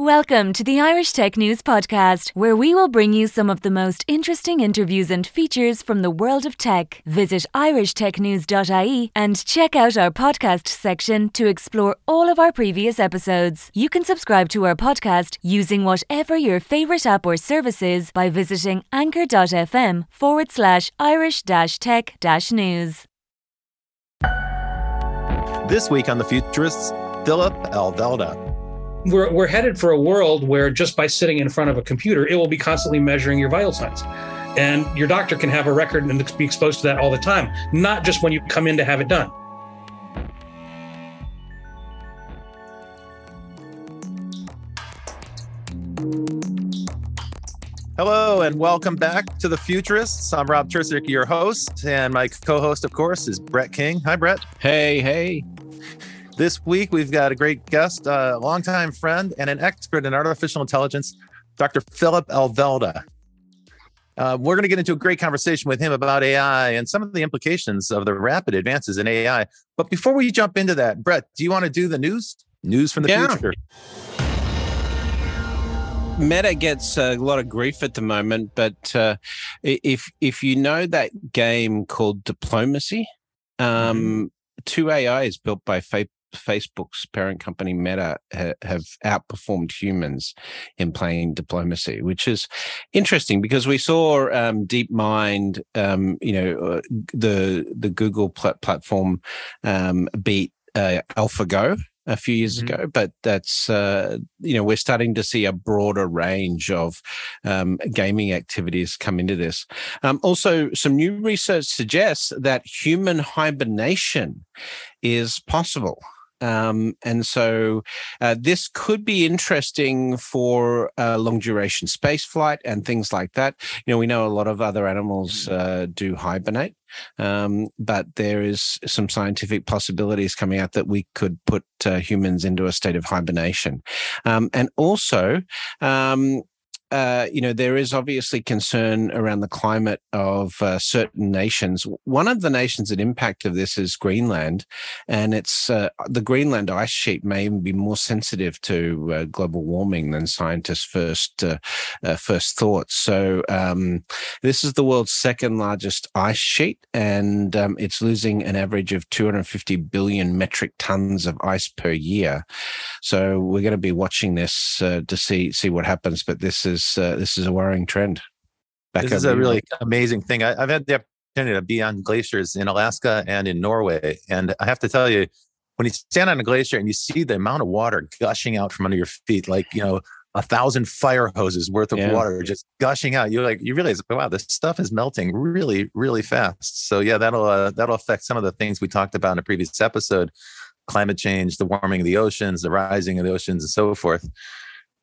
Welcome to the Irish Tech News Podcast, where we will bring you some of the most interesting interviews and features from the world of tech. Visit irishtechnews.ie and check out our podcast section to explore all of our previous episodes. You can subscribe to our podcast using whatever your favourite app or service is by visiting anchor.fm forward slash irish tech news. This week on The Futurists, Phillip Alvelda we're, we're headed for a world where just by sitting in front of a computer, it will be constantly measuring your vital signs. And your doctor can have a record and be exposed to that all the time, not just when you come in to have it done. Hello and welcome back to the Futurists. I'm Rob Tercek, your host, and my co-host, of course, is Brett King. Hi, Brett. Hey, hey. This week, we've got a great guest, a longtime friend, and an expert in artificial intelligence, Dr. Phillip Alvelda. Uh, we're going to get into a great conversation with him about AI and some of the implications of the rapid advances in AI. But before we jump into that, Brett, do you want to do the news? News from the yeah. future. Meta gets a lot of grief at the moment, but uh, if if you know that game called Diplomacy, um, mm-hmm. two AIs built by Facebook's parent company Meta ha- have outperformed humans in playing diplomacy, which is interesting because we saw um, DeepMind, um, you know, uh, the the Google pl- platform um, beat uh, AlphaGo a few years mm-hmm. ago, but that's uh, you know we're starting to see a broader range of um, gaming activities come into this. Um, also, some new research suggests that human hibernation is possible. Um, and so uh, this could be interesting for uh, long duration space flight and things like that. You know, we know a lot of other animals mm. uh, do hibernate, um, but there is some scientific possibilities coming out that we could put uh, humans into a state of hibernation. Um, and also, um, uh, you know, there is obviously concern around the climate of uh, certain nations. One of the nations that impact of this is Greenland, and it's uh, the Greenland ice sheet may be more sensitive to uh, global warming than scientists first uh, first thought. So um, this is the world's second largest ice sheet, and um, it's losing an average of 250 billion metric tons of ice per year. So we're going to be watching this to see see what happens. But this is is uh, this is a worrying trend. Back this is a really amazing thing. I, have had the opportunity to be on glaciers in Alaska and in Norway, and I have to tell you, when you stand on a glacier and you see the amount of water gushing out from under your feet, like you know a thousand fire hoses worth of yeah. water just gushing out. You like you realize, wow, this stuff is melting really, really fast. So yeah, that'll uh, that'll affect some of the things we talked about in a previous episode: climate change, the warming of the oceans, the rising of the oceans, and so forth.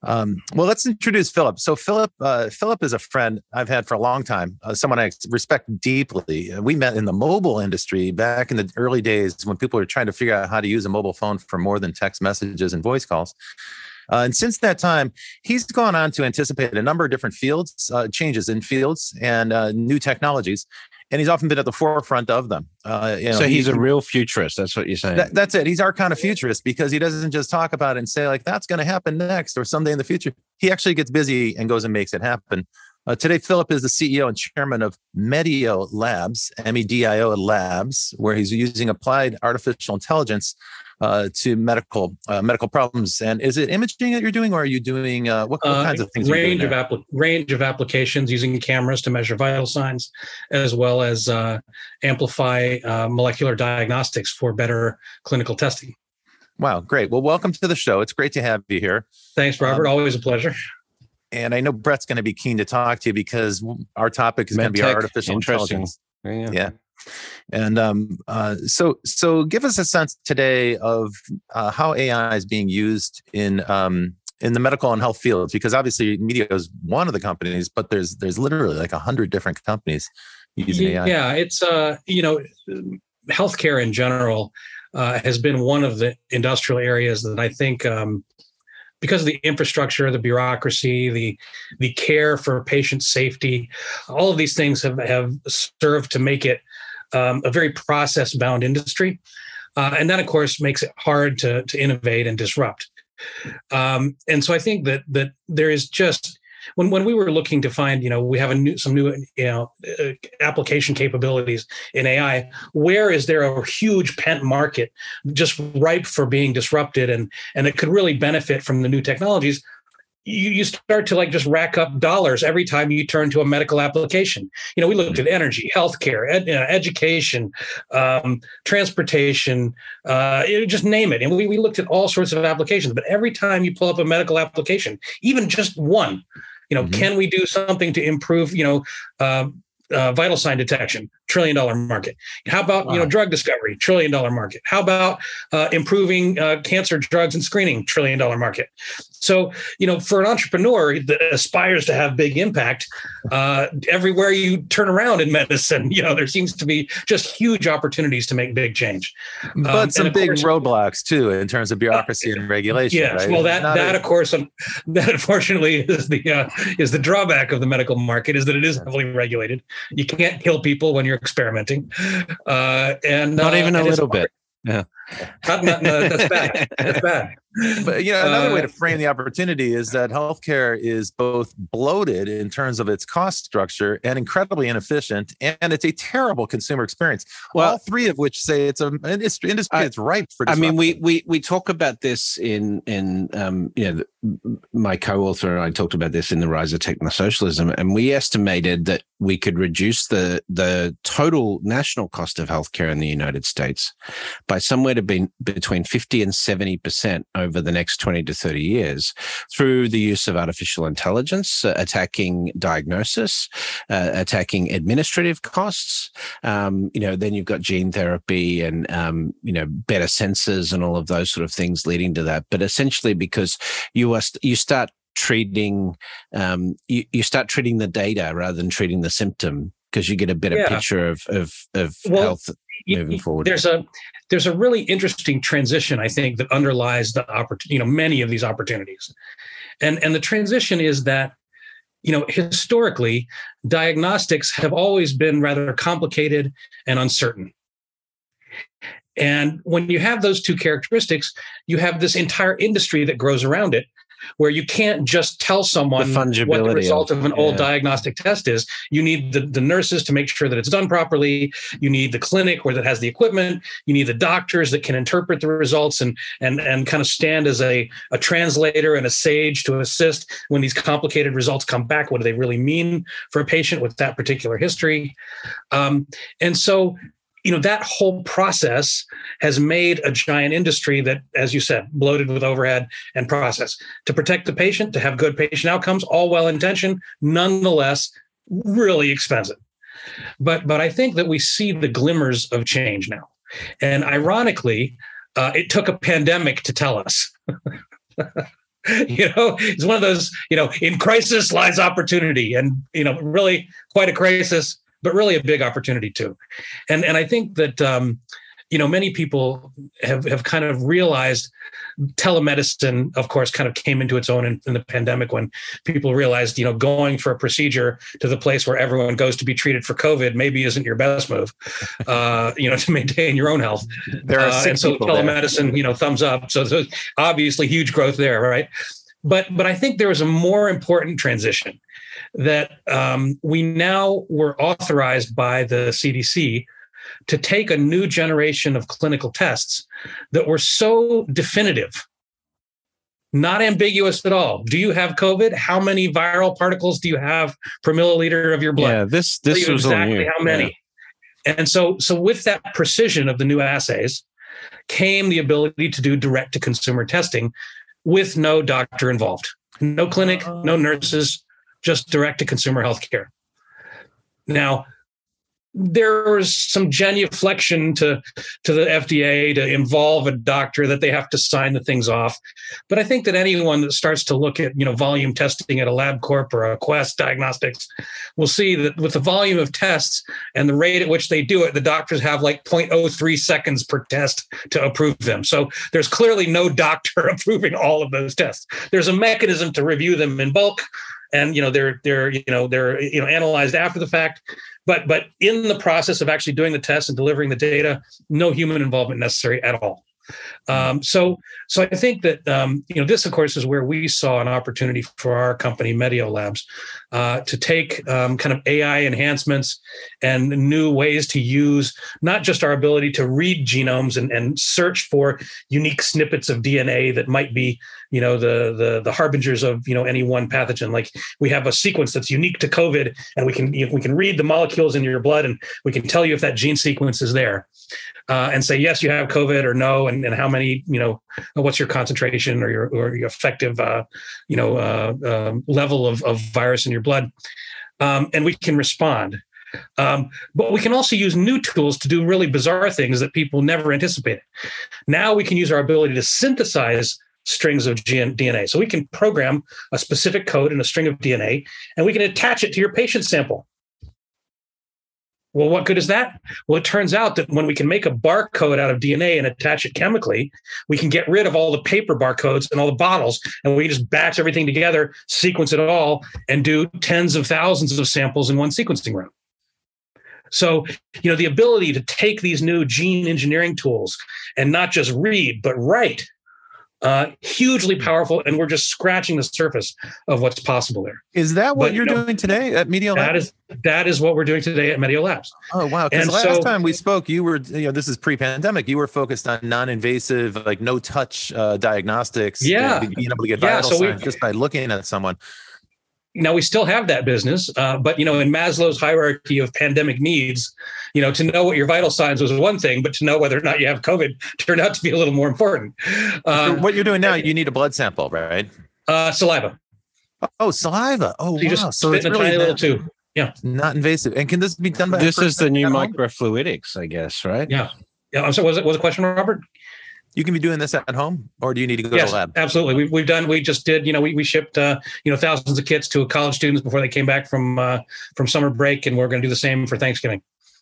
Um, well, let's introduce Phillip. So, Phillip, uh, Phillip is a friend I've had for a long time. Uh, someone I respect deeply. Uh, we met in the mobile industry back in the early days when people were trying to figure out how to use a mobile phone for more than text messages and voice calls. Uh, and since that time, he's gone on to anticipate a number of different fields, uh, changes in fields, and uh, new technologies and he's often been at the forefront of them. Uh, you know, so he's he, a real futurist. That's what you're saying. That, that's it. He's our kind of futurist because he doesn't just talk about it and say like that's going to happen next or someday in the future. He actually gets busy and goes and makes it happen. Uh, today, Phillip is the CEO and chairman of Medio Labs, M E D I O Labs, where he's using applied artificial intelligence uh, to medical uh, medical problems. And is it imaging that you're doing, or are you doing uh, what, what uh, kinds of things? Range of applic- range of applications using cameras to measure vital signs, as well as uh, amplify uh, molecular diagnostics for better clinical testing. Wow, great. Well, welcome to the show. It's great to have you here. Thanks, Robert. Um, Always a pleasure. And I know Brett's going to be keen to talk to you because our topic is going to be artificial intelligence. Yeah. yeah. And um, uh, so, so give us a sense today of uh, how AI is being used in um, in the medical and health fields, because obviously Medio is one of the companies, but there's there's literally like a hundred different companies using yeah, AI. Yeah, it's uh, you know, healthcare in general uh, has been one of the industrial areas that I think um, because of the infrastructure, the bureaucracy, the the care for patient safety, all of these things have, have served to make it um, a very process bound industry. Uh, and that, of course, makes it hard to, to innovate and disrupt. Um, and so I think that that there is just when when we were looking to find, you know, we have a new some new you know uh, application capabilities in AI. Where is there a huge pent market just ripe for being disrupted, and and it could really benefit from the new technologies? You, you start to like just rack up dollars every time you turn to a medical application. You know, we looked at energy, healthcare, ed, education, um, transportation, uh, just name it. And we, we looked at all sorts of applications. But every time you pull up a medical application, even just one, you know, mm-hmm. can we do something to improve, you know, uh, uh, vital sign detection, trillion dollar market. How about wow. you know drug discovery, trillion dollar market. How about uh, improving uh, cancer drugs and screening, trillion dollar market. So you know, for an entrepreneur that aspires to have big impact, uh, everywhere you turn around in medicine, you know, there seems to be just huge opportunities to make big change. But um, some big course, roadblocks too in terms of bureaucracy and regulation. Yes, right? well that that a, of course um, that unfortunately is the uh, is the drawback of the medical market is that it is heavily regulated. You can't kill people when you're experimenting, uh, and not even uh, a little bit. Yeah, not, not, no, that's bad. That's bad but you know another uh, way to frame the opportunity is that healthcare is both bloated in terms of its cost structure and incredibly inefficient and it's a terrible consumer experience well all three of which say it's an industry, industry that's ripe for disruption. i mean we we we talk about this in in um you know my co-author and i talked about this in the rise of technosocialism and we estimated that we could reduce the the total national cost of healthcare in the united states by somewhere to be between 50 and 70 percent over the next 20 to 30 years through the use of artificial intelligence, uh, attacking diagnosis, uh, attacking administrative costs. Um, you know, then you've got gene therapy and, um, you know, better sensors and all of those sort of things leading to that. But essentially, because you are, you start treating, um, you, you start treating the data rather than treating the symptom because you get a better yeah. picture of, of, of well, health moving forward. There's a there's a really interesting transition I think that underlies the opportunity, you know, many of these opportunities, and and the transition is that you know historically diagnostics have always been rather complicated and uncertain. And when you have those two characteristics, you have this entire industry that grows around it where you can't just tell someone the what the result of, of an yeah. old diagnostic test is. You need the, the nurses to make sure that it's done properly. You need the clinic where that has the equipment. You need the doctors that can interpret the results and and and kind of stand as a, a translator and a sage to assist when these complicated results come back. What do they really mean for a patient with that particular history? Um, and so you know that whole process has made a giant industry that as you said bloated with overhead and process. To protect the patient to have good patient outcomes all well intentioned nonetheless really expensive. But but i think that we see the glimmers of change now. And ironically uh, it took a pandemic to tell us. You know it's one of those you know in crisis lies opportunity. And you know really quite a crisis but really a big opportunity too. And and I think that um, you know many people have have kind of realized telemedicine of course kind of came into its own in, in, the pandemic when people realized you know going for a procedure to the place where everyone goes to be treated for covid maybe isn't your best move uh, you know to maintain your own health there are uh, and so telemedicine there. you know thumbs up so, so obviously huge growth there right but but i think there was a more important transition that um, we now were authorized by the CDC to take a new generation of clinical tests that were so definitive, not ambiguous at all. Do you have COVID? How many viral particles do you have per milliliter of your blood? Yeah, this this was exactly how many. Yeah. And so, so with that precision of the new assays, came the ability to do direct to consumer testing with no doctor involved, no clinic, no uh. nurses, just direct to consumer healthcare. Now, there's some genuflection to to the FDA to involve a doctor that they have to sign the things off. But I think that anyone that starts to look at you know volume testing at a LabCorp or a Quest Diagnostics will see that with the volume of tests and the rate at which they do it, the doctors have like 0.03 seconds per test to approve them. So there's clearly no doctor approving all of those tests. There's a mechanism to review them in bulk and you know they're they're you know they're you know analyzed after the fact. But but in the process of actually doing the test and delivering the data no human involvement necessary at all. Um, so, so I think that um, you know this, of course, is where we saw an opportunity for our company, Medio Labs, uh, to take um, kind of AI enhancements and new ways to use not just our ability to read genomes and, and search for unique snippets of DNA that might be, you know, the the the harbingers of you know any one pathogen. Like we have a sequence that's unique to COVID, and we can you know, we can read the molecules in your blood, and we can tell you if that gene sequence is there uh, and say yes, you have COVID or no, and, and how many, you know, what's your concentration or your or your effective, uh, you know, uh, um, level of, of virus in your blood, um, and we can respond. Um, but we can also use new tools to do really bizarre things that people never anticipated. Now we can use our ability to synthesize strings of DNA. So we can program a specific code in a string of DNA, and we can attach it to your patient sample. Well, what good is that? Well, it turns out that when we can make a barcode out of DNA and attach it chemically, we can get rid of all the paper barcodes and all the bottles, and we just batch everything together, sequence it all, and do tens of thousands of samples in one sequencing run. So, you know, the ability to take these new gene engineering tools and not just read, but write uh, hugely powerful, and we're just scratching the surface of what's possible there. Is that what but, you're you know, doing today at Medio Labs? That is that is what we're doing today at Medio Labs. Oh wow! Because last so, time we spoke, you were you know this is pre-pandemic. You were focused on non-invasive, like no-touch uh, diagnostics. Yeah, being able to get vital yeah, so signs just by looking at someone now we still have that business uh, but you know in maslow's hierarchy of pandemic needs you know to know what your vital signs was one thing but to know whether or not you have covid turned out to be a little more important. Uh, what you're doing now you need a blood sample right? Uh, saliva. Oh saliva. Oh so wow. So it's really a little too yeah. not invasive. And can this be done by this is the new microfluidics i guess right? Yeah. Yeah i'm sorry was it was a question robert you can be doing this at home or do you need to go yes, to the lab absolutely we, we've done we just did you know we, we shipped uh, you know thousands of kits to college students before they came back from uh, from summer break and we're going to do the same for thanksgiving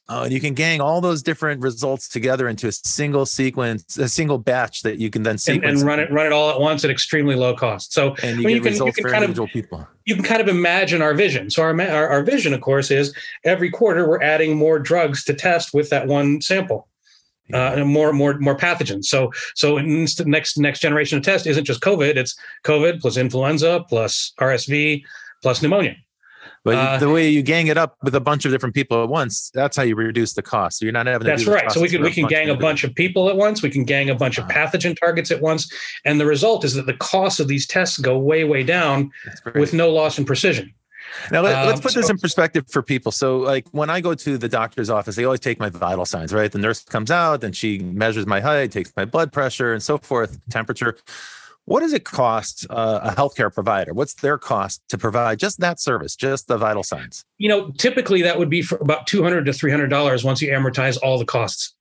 Oh, and you can gang all those different results together into a single sequence, a single batch that you can then sequence and, and run it run it all at once at extremely low cost. So and you, I mean, you can, you can kind of people. You can kind of imagine our vision. So our, our our vision, of course, is every quarter we're adding more drugs to test with that one sample uh, more more more pathogens. So so next next generation of test isn't just COVID; it's COVID plus influenza plus RSV plus pneumonia. But uh, the way you gang it up with a bunch of different people at once, that's how you reduce the cost. So you're not having. that's right. So we can we can gang a bunch of people at once. We can gang a bunch of pathogen targets at once, and the result is that the cost of these tests go way way down with no loss in precision. Now let, us um, put this in perspective for people. So, like when I go to the doctor's office, they always take my vital signs, right? The nurse comes out and she measures my height, takes my blood pressure, and so forth, temperature. What does it cost uh, a healthcare provider? What's their cost to provide just that service, just the vital signs? You know, typically that would be for about two hundred to three hundred dollars once you amortize all the costs.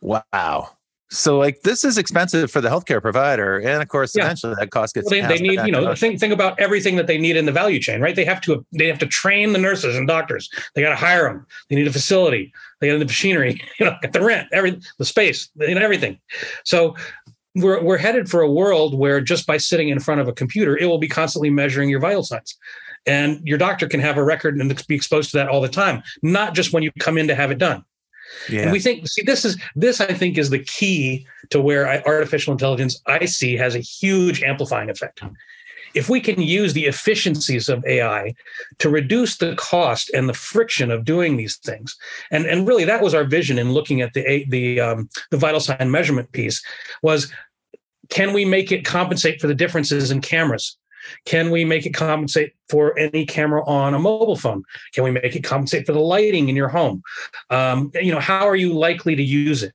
Wow. So like this is expensive for the healthcare provider, and of course, yeah. eventually that cost gets. Well, they, they need you know think think about everything that they need in the value chain, right? They have to they have to train the nurses and doctors. They got to hire them. They need a facility. They got the machinery. You know, get the rent, every the space, you know, everything. So we're we're headed for a world where just by sitting in front of a computer, it will be constantly measuring your vital signs. And your doctor can have a record and be exposed to that all the time, not just when you come in to have it done. Yeah. And we think, see, this is this I think is the key to where I, artificial intelligence I see has a huge amplifying effect. If we can use the efficiencies of AI to reduce the cost and the friction of doing these things, and and really that was our vision in looking at the the um, the vital sign measurement piece was, can we make it compensate for the differences in cameras? Can we make it compensate for any camera on a mobile phone? Can we make it compensate for the lighting in your home? Um, you know, how are you likely to use it?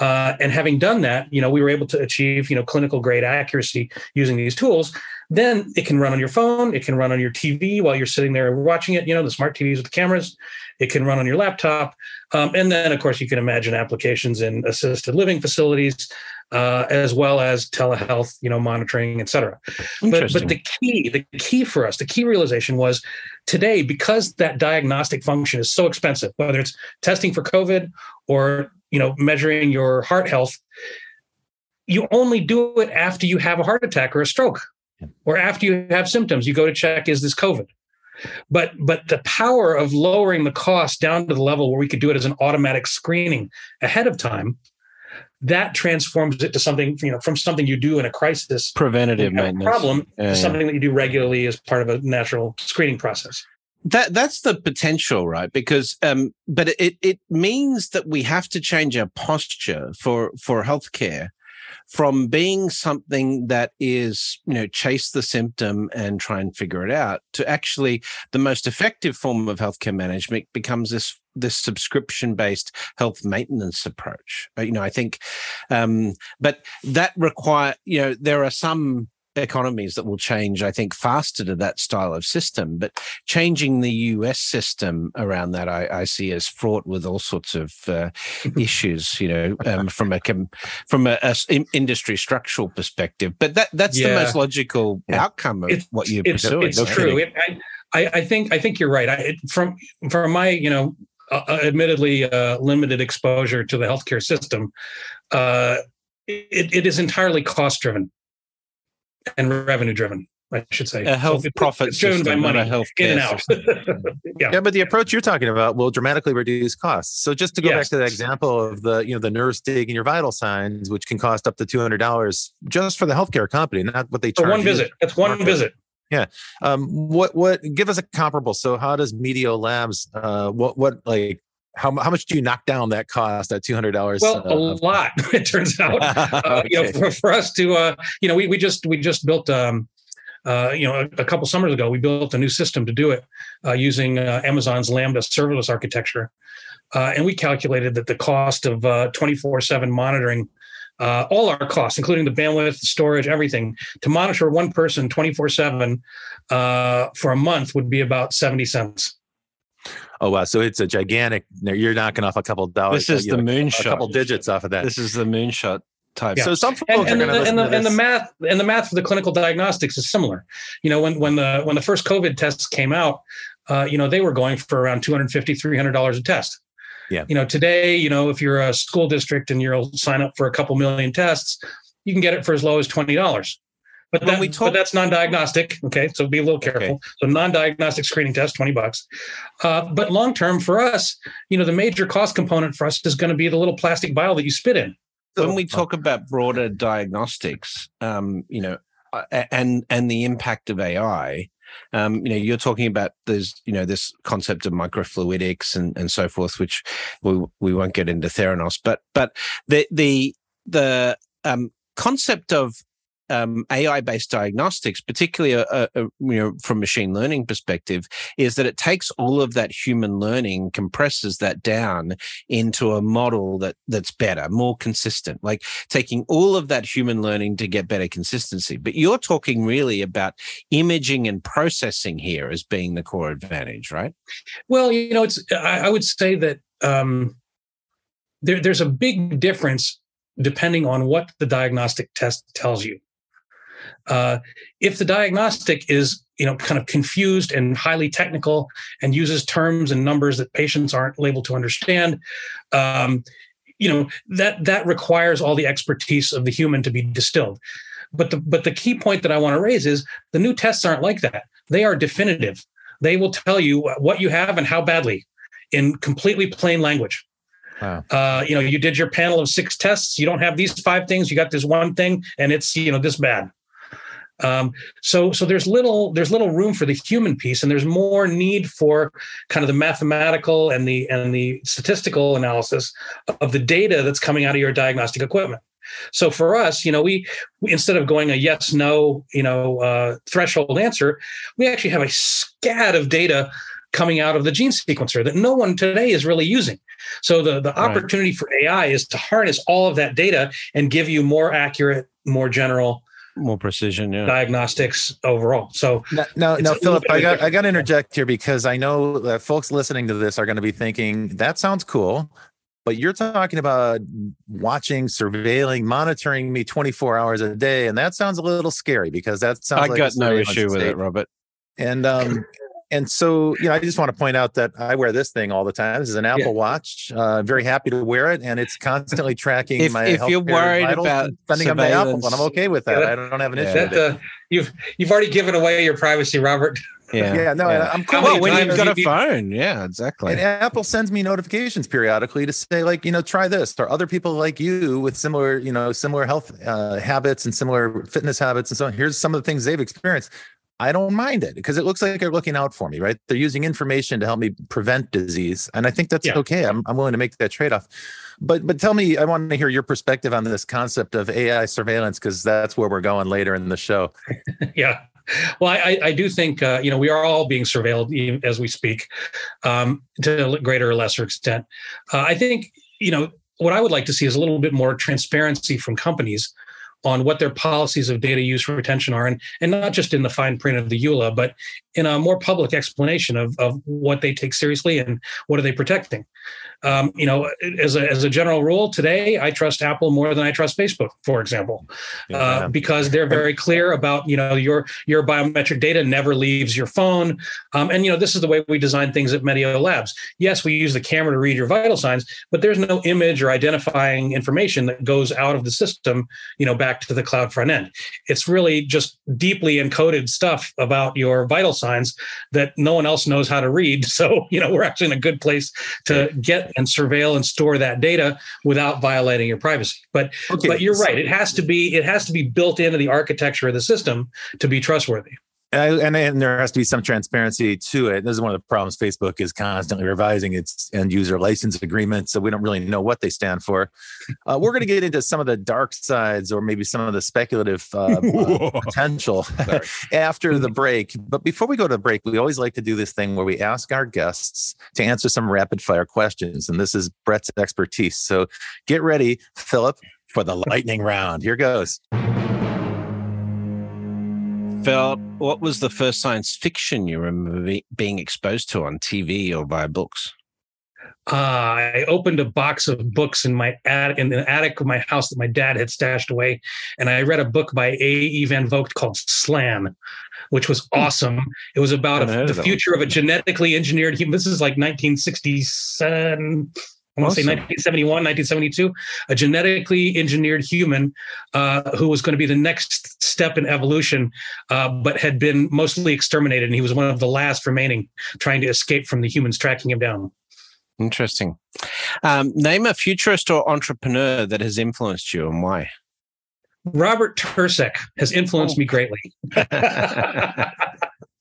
Uh, and having done that, you know, we were able to achieve, you know, clinical grade accuracy using these tools. Then it can run on your phone. It can run on your TV while you're sitting there watching it. You know, the smart TVs with the cameras. It can run on your laptop. Um, and then, of course, you can imagine applications in assisted living facilities, uh, as well as telehealth, you know, monitoring, et cetera. But, but the key, the key for us, the key realization was today, because that diagnostic function is so expensive, whether it's testing for COVID or, you know, measuring your heart health, you only do it after you have a heart attack or a stroke or after you have symptoms. You go to check, is this COVID? But but the power of lowering the cost down to the level where we could do it as an automatic screening ahead of time that transforms it to something you know from something you do in a crisis preventative maintenance. problem yeah, to something yeah. that you do regularly as part of a natural screening process. That that's the potential right? Because um but it it means that we have to change our posture for for healthcare from being something that is, you know, chase the symptom and try and figure it out to actually the most effective form of healthcare management becomes this this subscription based health maintenance approach. Uh, you know, I think, um, but that require, you know, there are some economies that will change, I think, faster to that style of system. But changing the US system around that, I, I see as fraught with all sorts of uh, issues. You know, um, from a from a, a, industry structural perspective. But that that's yeah. the most logical yeah. outcome of it's, what you're it's, pursuing. It's true. It, I, I think I think you're right. I, from from my you know uh, uh, admittedly uh, limited exposure to the healthcare system, uh, it, it is entirely cost driven and revenue driven. I should say a health so profit it's driven by money health in and out. yeah. yeah, but the approach you're talking about will dramatically reduce costs. So just to go yes. back to that example of the you know the nurse taking your vital signs, which can cost up to two hundred dollars just for the healthcare company, not what they charge. For one visit. That's one market. visit. Yeah. Um, what what give us a comparable? So how does Medio Labs uh what what like how, how much do you knock down that cost at two hundred dollars? Well, uh, a lot. It turns out, uh, you know, for, for us to, uh, you know, we we just we just built, um, uh, you know, a, a, couple summers ago, we built a new system to do it uh, using uh, Amazon's Lambda serverless architecture, and we calculated that the cost of twenty four seven monitoring. all our costs, including the bandwidth, the storage, everything, to monitor one person 24 7 for a month would be about 70 cents. Oh wow! So it's a gigantic. You're knocking off a couple dollars. This is the moonshot. A couple digits off of that. This is the moonshot type. Yeah. So some folks and, and, the, and, the, and the math and the math for the clinical diagnostics is similar. You know, when when the when the first COVID tests came out, uh, you know, they were going for around 250 300 dollars a test. Yeah. You know, today, you know, if you're a school district and you'll sign up for a couple million tests, you can get it for as low as twenty dollars. But, that, we talk- but that's non-diagnostic. Okay, so be a little careful. Okay. So non-diagnostic screening test, twenty bucks. Uh, but long-term for us, you know, the major cost component for us is going to be the little plastic vial that you spit in. When we talk about broader diagnostics, um, you know, uh, and and the impact of AI, um, you know, you're talking about there's, you know, this concept of microfluidics and, and so forth, which we we won't get into Theranos, but but the the the um, concept of um, AI-based diagnostics, particularly a, a, a, you know from machine learning perspective, is that it takes all of that human learning, compresses that down into a model that that's better, more consistent. Like taking all of that human learning to get better consistency. But you're talking really about imaging and processing here as being the core advantage, right? Well, you know, it's I, I would say that um, there, there's a big difference depending on what the diagnostic test tells you. Uh, if the diagnostic is you know kind of confused and highly technical and uses terms and numbers that patients aren't able to understand um, you know that that requires all the expertise of the human to be distilled but the but the key point that i want to raise is the new tests aren't like that they are definitive they will tell you what you have and how badly in completely plain language Wow. Uh, you know, you did your panel of six tests. You don't have these five things. You got this one thing, and it's you know this bad. Um, so so there's little there's little room for the human piece, and there's more need for kind of the mathematical and the and the statistical analysis of the data that's coming out of your diagnostic equipment. So for us, you know, we, we instead of going a yes no you know uh, threshold answer, we actually have a scad of data coming out of the gene sequencer that no one today is really using. So the, the opportunity for AI is to harness all of that data and give you more accurate, more general more precision yeah. diagnostics overall. So now, now, now Phillip, I got I got to interject here because I know that folks listening to this are going to be thinking that sounds cool, but you're talking about watching, surveilling, monitoring me 24 hours a day, and that sounds a little scary because that sounds. I like got no issue with it, Robert. And um, and so you know i just want to point out that i wear this thing all the time this is an apple yeah. watch uh, very happy to wear it and it's constantly tracking if, my if you're worried about spending on my apple and i'm okay with that yeah, i don't have an issue that, uh, you've you've already given away your privacy robert Yeah, yeah. No, yeah. I'm cool. Well, when you've got a phone, yeah, exactly. And Apple sends me notifications periodically to say, like, you know, try this. Or other people like you with similar, you know, similar health uh, habits and similar fitness habits and so on. Here's some of the things they've experienced. I don't mind it because it looks like they're looking out for me, right? They're using information to help me prevent disease, and I think that's Yeah. okay. I'm I'm willing to make that trade off. But but tell me, I want to hear your perspective on this concept of AI surveillance because that's where we're going later in the show. yeah. Well, I, I do think uh, you know we are all being surveilled as we speak, um, to a greater or lesser extent. Uh, I think you know what I would like to see is a little bit more transparency from companies on what their policies of data use retention are, and and not just in the fine print of the EULA, but in a more public explanation of of what they take seriously and what are they protecting. Um, you know, as a as a general rule, today I trust Apple more than I trust Facebook, for example. Uh, because they're very clear about you know your your biometric data never leaves your phone. Um, and you know this is the way we design things at medio labs. Yes we use the camera to read your vital signs but there's no image or identifying information that goes out of the system you know back to the cloud front end. It's really just deeply encoded stuff about your vital signs that no one else knows how to read. So you know we're actually in a good place to get and surveil and store that data without violating your privacy but Okay, but you're right. It has to be it has to be built into the architecture of the system to be trustworthy. I- and, and there has to be some transparency to it. This is one of the problems. Facebook is constantly revising its end user license agreement, so we don't really know what they stand for. Uh, we're going to get into some of the dark sides, or maybe some of the speculative uh, uh, potential after the break. But before we go to the break, we always like to do this thing where we ask our guests to answer some rapid fire questions, and this is Brett's expertise. So get ready, Phillip, for the lightning round. Here goes. Phil, what was the first science fiction you remember be- being exposed to on TV or via books? Uh, I opened a box of books in my attic in the attic of my house that my dad had stashed away, and I read a book by A. E. Van Vogt called Slan, which was awesome. It was about a, the one. future of a genetically engineered human. This is like 1967. I want to say 1971, 1972, a genetically engineered human uh, who was going to be the next step in evolution, uh, but had been mostly exterminated. And he was one of the last remaining trying to escape from the humans tracking him down. Interesting. Um, name a futurist or entrepreneur that has influenced you and why. Robert Tercek has influenced me greatly.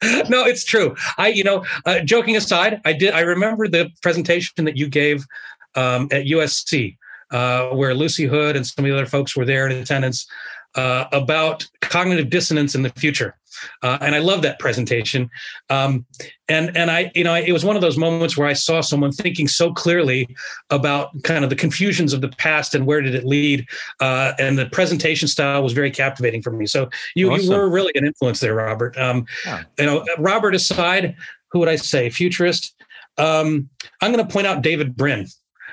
no, it's true. I, you know, uh, joking aside, I did. I remember the presentation that you gave um, at USC, uh, where Lucy Hood and some of the other folks were there in attendance uh, about cognitive dissonance in the future. Uh, and I love that presentation. Um, and and I, you know, it was one of those moments where I saw someone thinking so clearly about kind of the confusions of the past and where did it lead. Uh, and the presentation style was very captivating for me. So you, Awesome. you were really an influence there, Robert. Um, Yeah. You know, Robert aside, who would I say? Futurist. Um, I'm going to point out David Brin.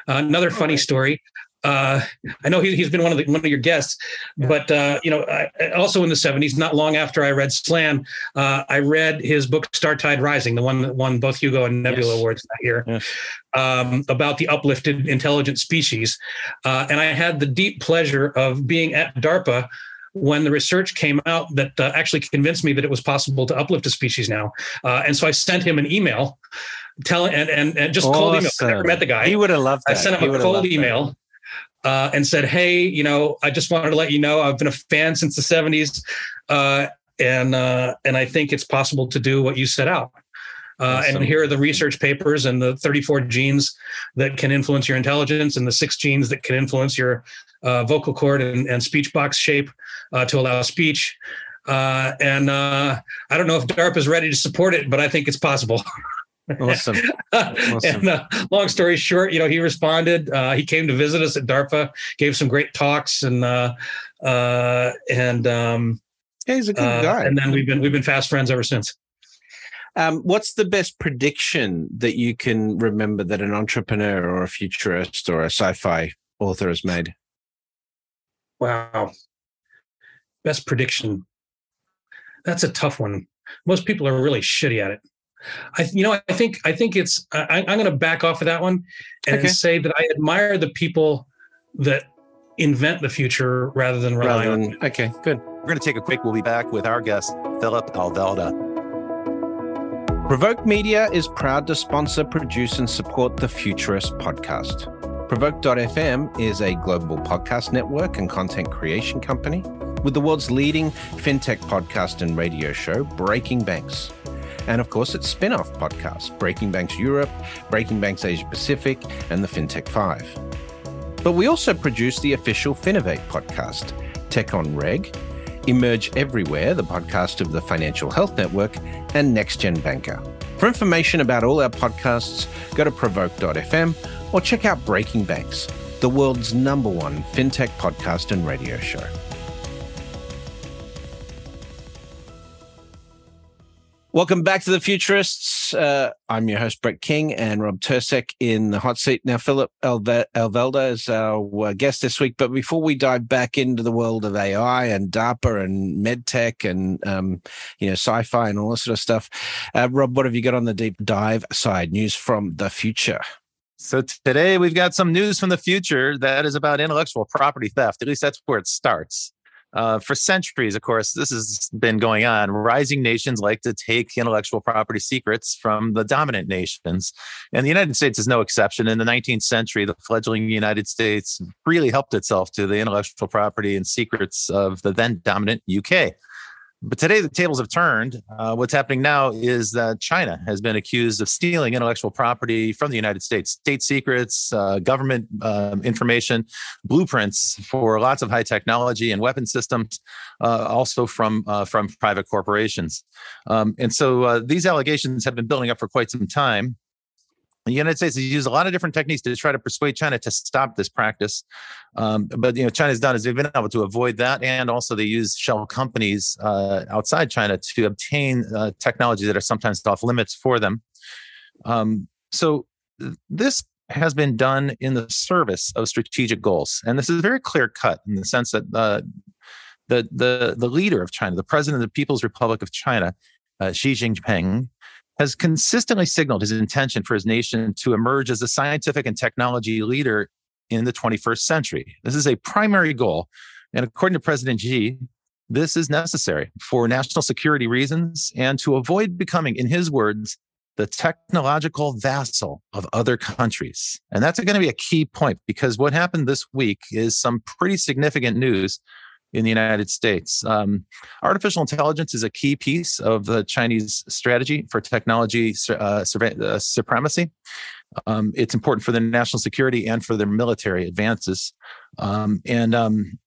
Uh, another funny story. Uh, I know he, he's been one of the, one of your guests, but uh, you know, I, also in the '70s, not long after I read Slan, uh, I read his book Startide Rising, the one that won both Hugo and Nebula Yes. awards that year, Yes. um, about the uplifted intelligent species. Uh, and I had the deep pleasure of being at DARPA when the research came out that uh, actually convinced me that it was possible to uplift a species now. Uh, and so I sent him an email telling and and, and just cold email. I never met the guy. He would have loved I that. sent He him a cold email uh, and said, "Hey, you know, I just wanted to let you know I've been a fan since the '70s, uh, and uh, and I think it's possible to do what you set out." Uh, Awesome. And here are the research papers and the 34 genes that can influence your intelligence, and the six genes that can influence your uh, vocal cord and, and speech box shape uh, to allow speech. Uh, and uh, I don't know if DARPA is ready to support it, but I think it's possible. Awesome. and uh, long story short, you know, he responded. Uh, he came to visit us at DARPA, gave some great talks, and uh, uh, and um, Yeah, he's a good uh, guy. and then we've been we've been fast friends ever since. Um, what's the best prediction that you can remember that an entrepreneur or a futurist or a sci-fi author has made? Wow, best prediction. That's a tough one. Most people are really shitty at it. I, you know, I think I think it's. I, I'm going to back off of that one and Okay. say that I admire the people that invent the future rather than rely Rather on. than, okay, good. We're going to take a quick. We'll be back with our guest, Phillip Alvelda. Provoke Media is proud to sponsor, produce, and support the Futurist podcast. Provoke.fm is a global podcast network and content creation company with the world's leading fintech podcast and radio show, Breaking Banks. And of course, its spin off podcast, Breaking Banks Europe, Breaking Banks Asia Pacific, and the FinTech 5. But we also produce the official Finovate podcast, Tech on Reg, Emerge Everywhere, the podcast of the Financial Health Network, and Next Gen Banker. For information about all our podcasts, go to provoke.fm or check out Breaking Banks, the world's number one fintech podcast and radio show. Welcome back to the Futurists. Uh, I'm your host, Brett King, and Rob Tercek in the hot seat. Now, Phillip Elve- Elvelda is our uh, guest this week. But before we dive back into the world of AI and DARPA and medtech and um, you know sci-fi and all this sort of stuff, uh, Rob, what have you got on the deep dive side? News from the future. So today we've got some news from the future that is about intellectual property theft. At least that's where it starts. Uh, for centuries, of course, this has been going on. Rising nations like to take intellectual property secrets from the dominant nations. And the United States is no exception. In the 19th century, the fledgling United States really helped itself to the intellectual property and secrets of the then dominant UK. But today the tables have turned. Uh, what's happening now is that China has been accused of stealing intellectual property from the United States, state secrets, uh, government uh, information, blueprints for lots of high technology and weapon systems, uh, also from uh, from private corporations. Um, and so uh, these allegations have been building up for quite some time. The United States has used a lot of different techniques to try to persuade China to stop this practice. Um, but you know, China's done is they've been able to avoid that, and also they use shell companies uh, outside China to obtain uh, technology that are sometimes off limits for them. Um, so this has been done in the service of strategic goals, and this is very clear cut in the sense that uh, the the the leader of China, the president of the People's Republic of China, uh, Xi Jinping, has consistently signaled his intention for his nation to emerge as a scientific and technology leader in the 21st century. This is a primary goal. And according to President Xi, this is necessary for national security reasons and to avoid becoming, in his words, the technological vassal of other countries. And that's going to be a key point because what happened this week is some pretty significant news in the United States. Um, artificial intelligence is a key piece of the Chinese strategy for technology uh, uh, supremacy. Um, it's important for their national security and for their military advances. Um, and um,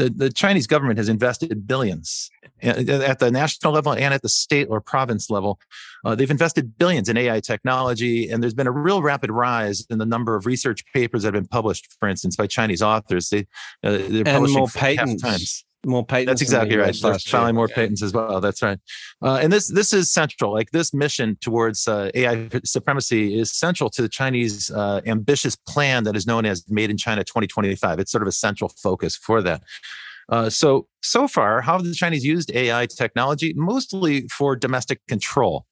the, the Chinese government has invested billions at the national level and at the state or province level. Uh, they've invested billions in AI technology, and there's been a real rapid rise in the number of research papers that have been published, for instance, by Chinese authors. They, uh, they're and more patents. Times more patents. That's exactly right. Filing more yeah. patents as well. That's right. Uh, and this this is central. Like this mission towards uh, AI supremacy is central to the Chinese uh, ambitious plan that is known as Made in China 2025. It's sort of a central focus for that. Uh, so, so far, how have the Chinese used AI technology? Mostly for domestic control.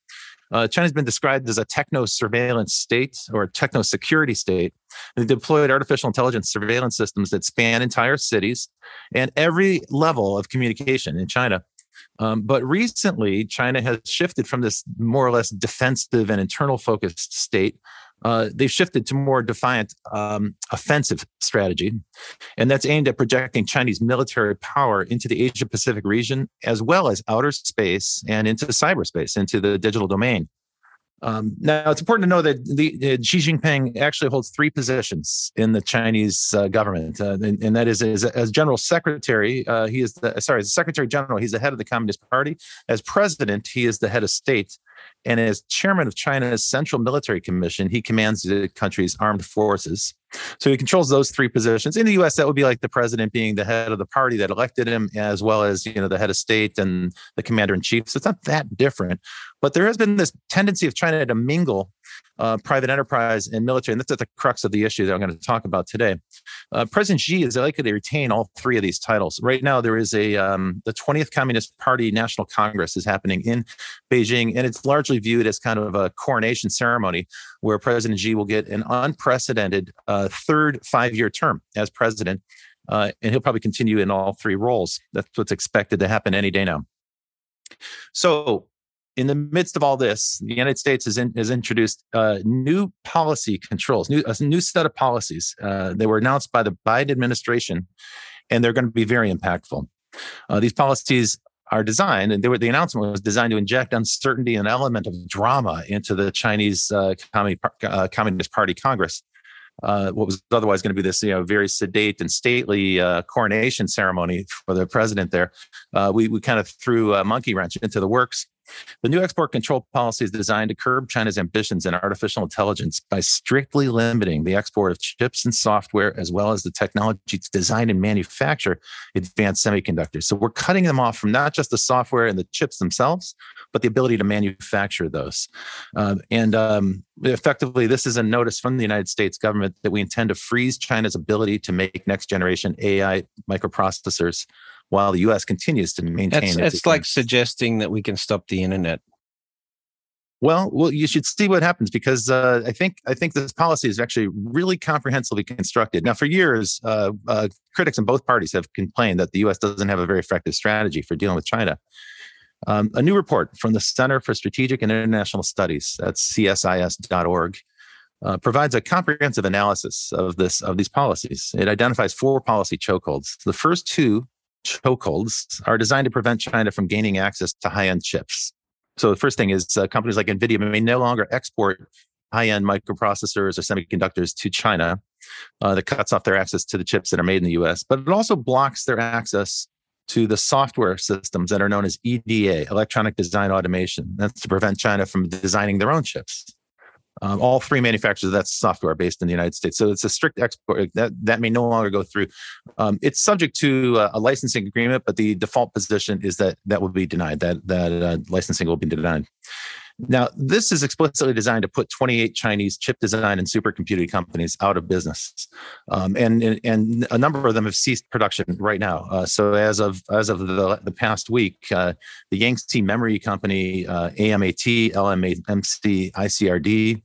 Uh, China's been described as a techno surveillance state or techno security state. They deployed artificial intelligence surveillance systems that span entire cities and every level of communication in China. Um, but recently, China has shifted from this more or less defensive and internal focused state uh, they've shifted to more defiant um, offensive strategy. And that's aimed at projecting Chinese military power into the Asia Pacific region, as well as outer space and into cyberspace, into the digital domain. Um, now, it's important to know that the, uh, Xi Jinping actually holds three positions in the Chinese uh, government, uh, and, and, that is as, as general secretary, uh, he is the sorry, as secretary general, he's the head of the Communist Party. As president, he is the head of state, and as chairman of China's Central Military Commission, he commands the country's armed forces. So he controls those three positions. In the US, that would be like the president being the head of the party that elected him, as well as you know the head of state and the commander in chief. So it's not that different. But there has been this tendency of China to mingle uh, private enterprise and military. And that's at the crux of the issue that I'm going to talk about today. Uh, President Xi is likely to retain all three of these titles. Right now, there is a um, the 20th Communist Party National Congress is happening in Beijing, and it's largely viewed as kind of a coronation ceremony where President Xi will get an unprecedented uh, third five-year term as president. Uh, and he'll probably continue in all three roles. That's what's expected to happen any day now. So in the midst of all this, the United States has, in, has introduced uh, new policy controls, new, a new set of policies. Uh, they were announced by the Biden administration, and they're going to be very impactful. Uh, these policies are designed, and were, the announcement was designed to inject uncertainty and element of drama into the Chinese uh, uh, Communist Party Congress. Uh, what was otherwise going to be this, you know, very sedate and stately uh, coronation ceremony for the president there, uh, we we kind of threw a monkey wrench into the works. The new export control policy is designed to curb China's ambitions in artificial intelligence by strictly limiting the export of chips and software, as well as the technology to design and manufacture advanced semiconductors. So we're cutting them off from not just the software and the chips themselves, but the ability to manufacture those. Uh, and um, effectively, this is a notice from the United States government that we intend to freeze China's ability to make next generation AI microprocessors while the U.S. continues to maintain. It's, it's like suggesting that we can stop the internet. Well, well, you should see what happens because uh, I think I think this policy is actually really comprehensively constructed. Now, for years, uh, uh, critics in both parties have complained that the U.S. doesn't have a very effective strategy for dealing with China. Um, a new report from the Center for Strategic and International Studies, that's CSIS.org, uh, provides a comprehensive analysis of this of these policies. It identifies four policy chokeholds. The first two chokeholds are designed to prevent China from gaining access to high end chips. So the first thing is uh, companies like NVIDIA may no longer export high end microprocessors or semiconductors to China. Uh, that cuts off their access to the chips that are made in the US, but it also blocks their access to the software systems that are known as EDA, electronic design automation. That's to prevent China from designing their own chips. Um, all three manufacturers of that software based in the United States. So it's a strict export that that may no longer go through. Um, it's subject to uh, a licensing agreement, but the default position is that that will be denied. That that uh, licensing will be denied. Now, this is explicitly designed to put 28 Chinese chip design and supercomputing companies out of business, um, and, and a number of them have ceased production right now. Uh, so, as of as of the, the past week, uh, the Yangtze Memory Company, uh, AMAT, LMMC, ICRD,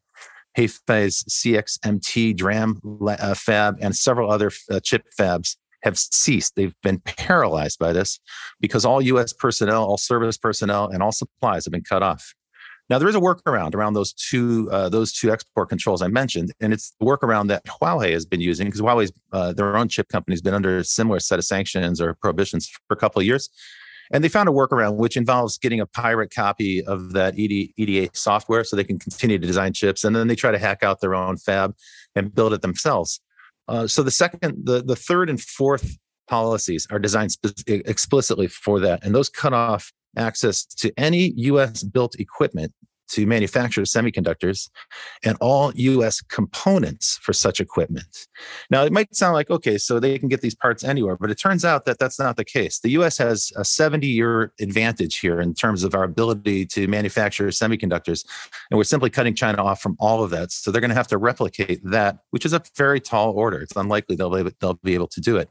Hefei's CXMT DRAM uh, fab, and several other uh, chip fabs have ceased. They've been paralyzed by this because all U.S. personnel, all service personnel, and all supplies have been cut off. Now there is a workaround around those two uh, those two export controls I mentioned, and it's the workaround that Huawei has been using because Huawei's uh, their own chip company has been under a similar set of sanctions or prohibitions for a couple of years. And they found a workaround, which involves getting a pirate copy of that EDA software so they can continue to design chips. And then they try to hack out their own fab and build it themselves. Uh, so the second, the, the third and fourth policies are designed explicitly for that. And those cut off access to any US built equipment to manufacture semiconductors and all US components for such equipment. Now, it might sound like, okay, so they can get these parts anywhere, but it turns out that that's not the case. The US has a 70 year advantage here in terms of our ability to manufacture semiconductors. And we're simply cutting China off from all of that. So they're going to have to replicate that, which is a very tall order. It's unlikely they'll be able, they'll be able to do it.